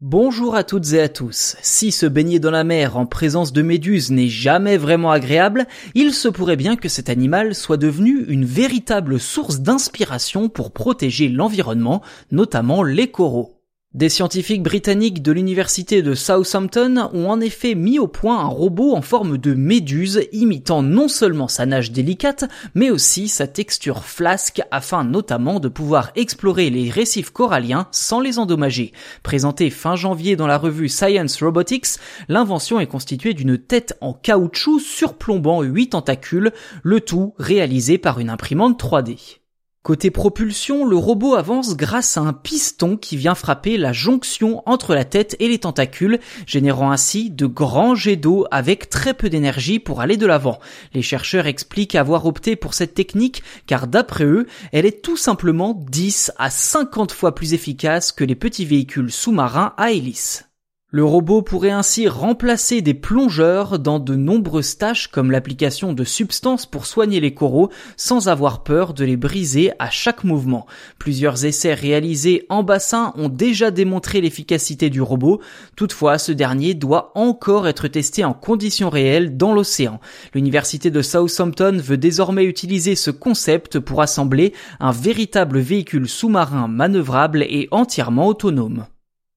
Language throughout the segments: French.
Bonjour à toutes et à tous. Si se baigner dans la mer en présence de méduses n'est jamais vraiment agréable, il se pourrait bien que cet animal soit devenu une véritable source d'inspiration pour protéger l'environnement, notamment les coraux. Des scientifiques britanniques de l'université de Southampton ont en effet mis au point un robot en forme de méduse imitant non seulement sa nage délicate, mais aussi sa texture flasque afin notamment de pouvoir explorer les récifs coralliens sans les endommager. Présenté fin janvier dans la revue Science Robotics, l'invention est constituée d'une tête en caoutchouc surplombant 8 tentacules, le tout réalisé par une imprimante 3D. Côté propulsion, le robot avance grâce à un piston qui vient frapper la jonction entre la tête et les tentacules, générant ainsi de grands jets d'eau avec très peu d'énergie pour aller de l'avant. Les chercheurs expliquent avoir opté pour cette technique car d'après eux, elle est tout simplement 10 à 50 fois plus efficace que les petits véhicules sous-marins à hélice. Le robot pourrait ainsi remplacer des plongeurs dans de nombreuses tâches comme l'application de substances pour soigner les coraux sans avoir peur de les briser à chaque mouvement. Plusieurs essais réalisés en bassin ont déjà démontré l'efficacité du robot, toutefois ce dernier doit encore être testé en conditions réelles dans l'océan. L'université de Southampton veut désormais utiliser ce concept pour assembler un véritable véhicule sous-marin manœuvrable et entièrement autonome.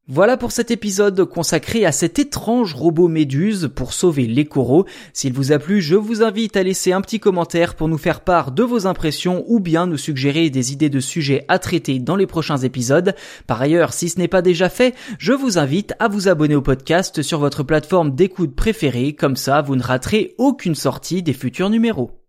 Voilà pour cet épisode consacré à cet étrange robot méduse pour sauver les coraux. S'il vous a plu, je vous invite à laisser un petit commentaire pour nous faire part de vos impressions ou bien nous suggérer des idées de sujets à traiter dans les prochains épisodes. Par ailleurs, si ce n'est pas déjà fait, je vous invite à vous abonner au podcast sur votre plateforme d'écoute préférée, comme ça vous ne raterez aucune sortie des futurs numéros.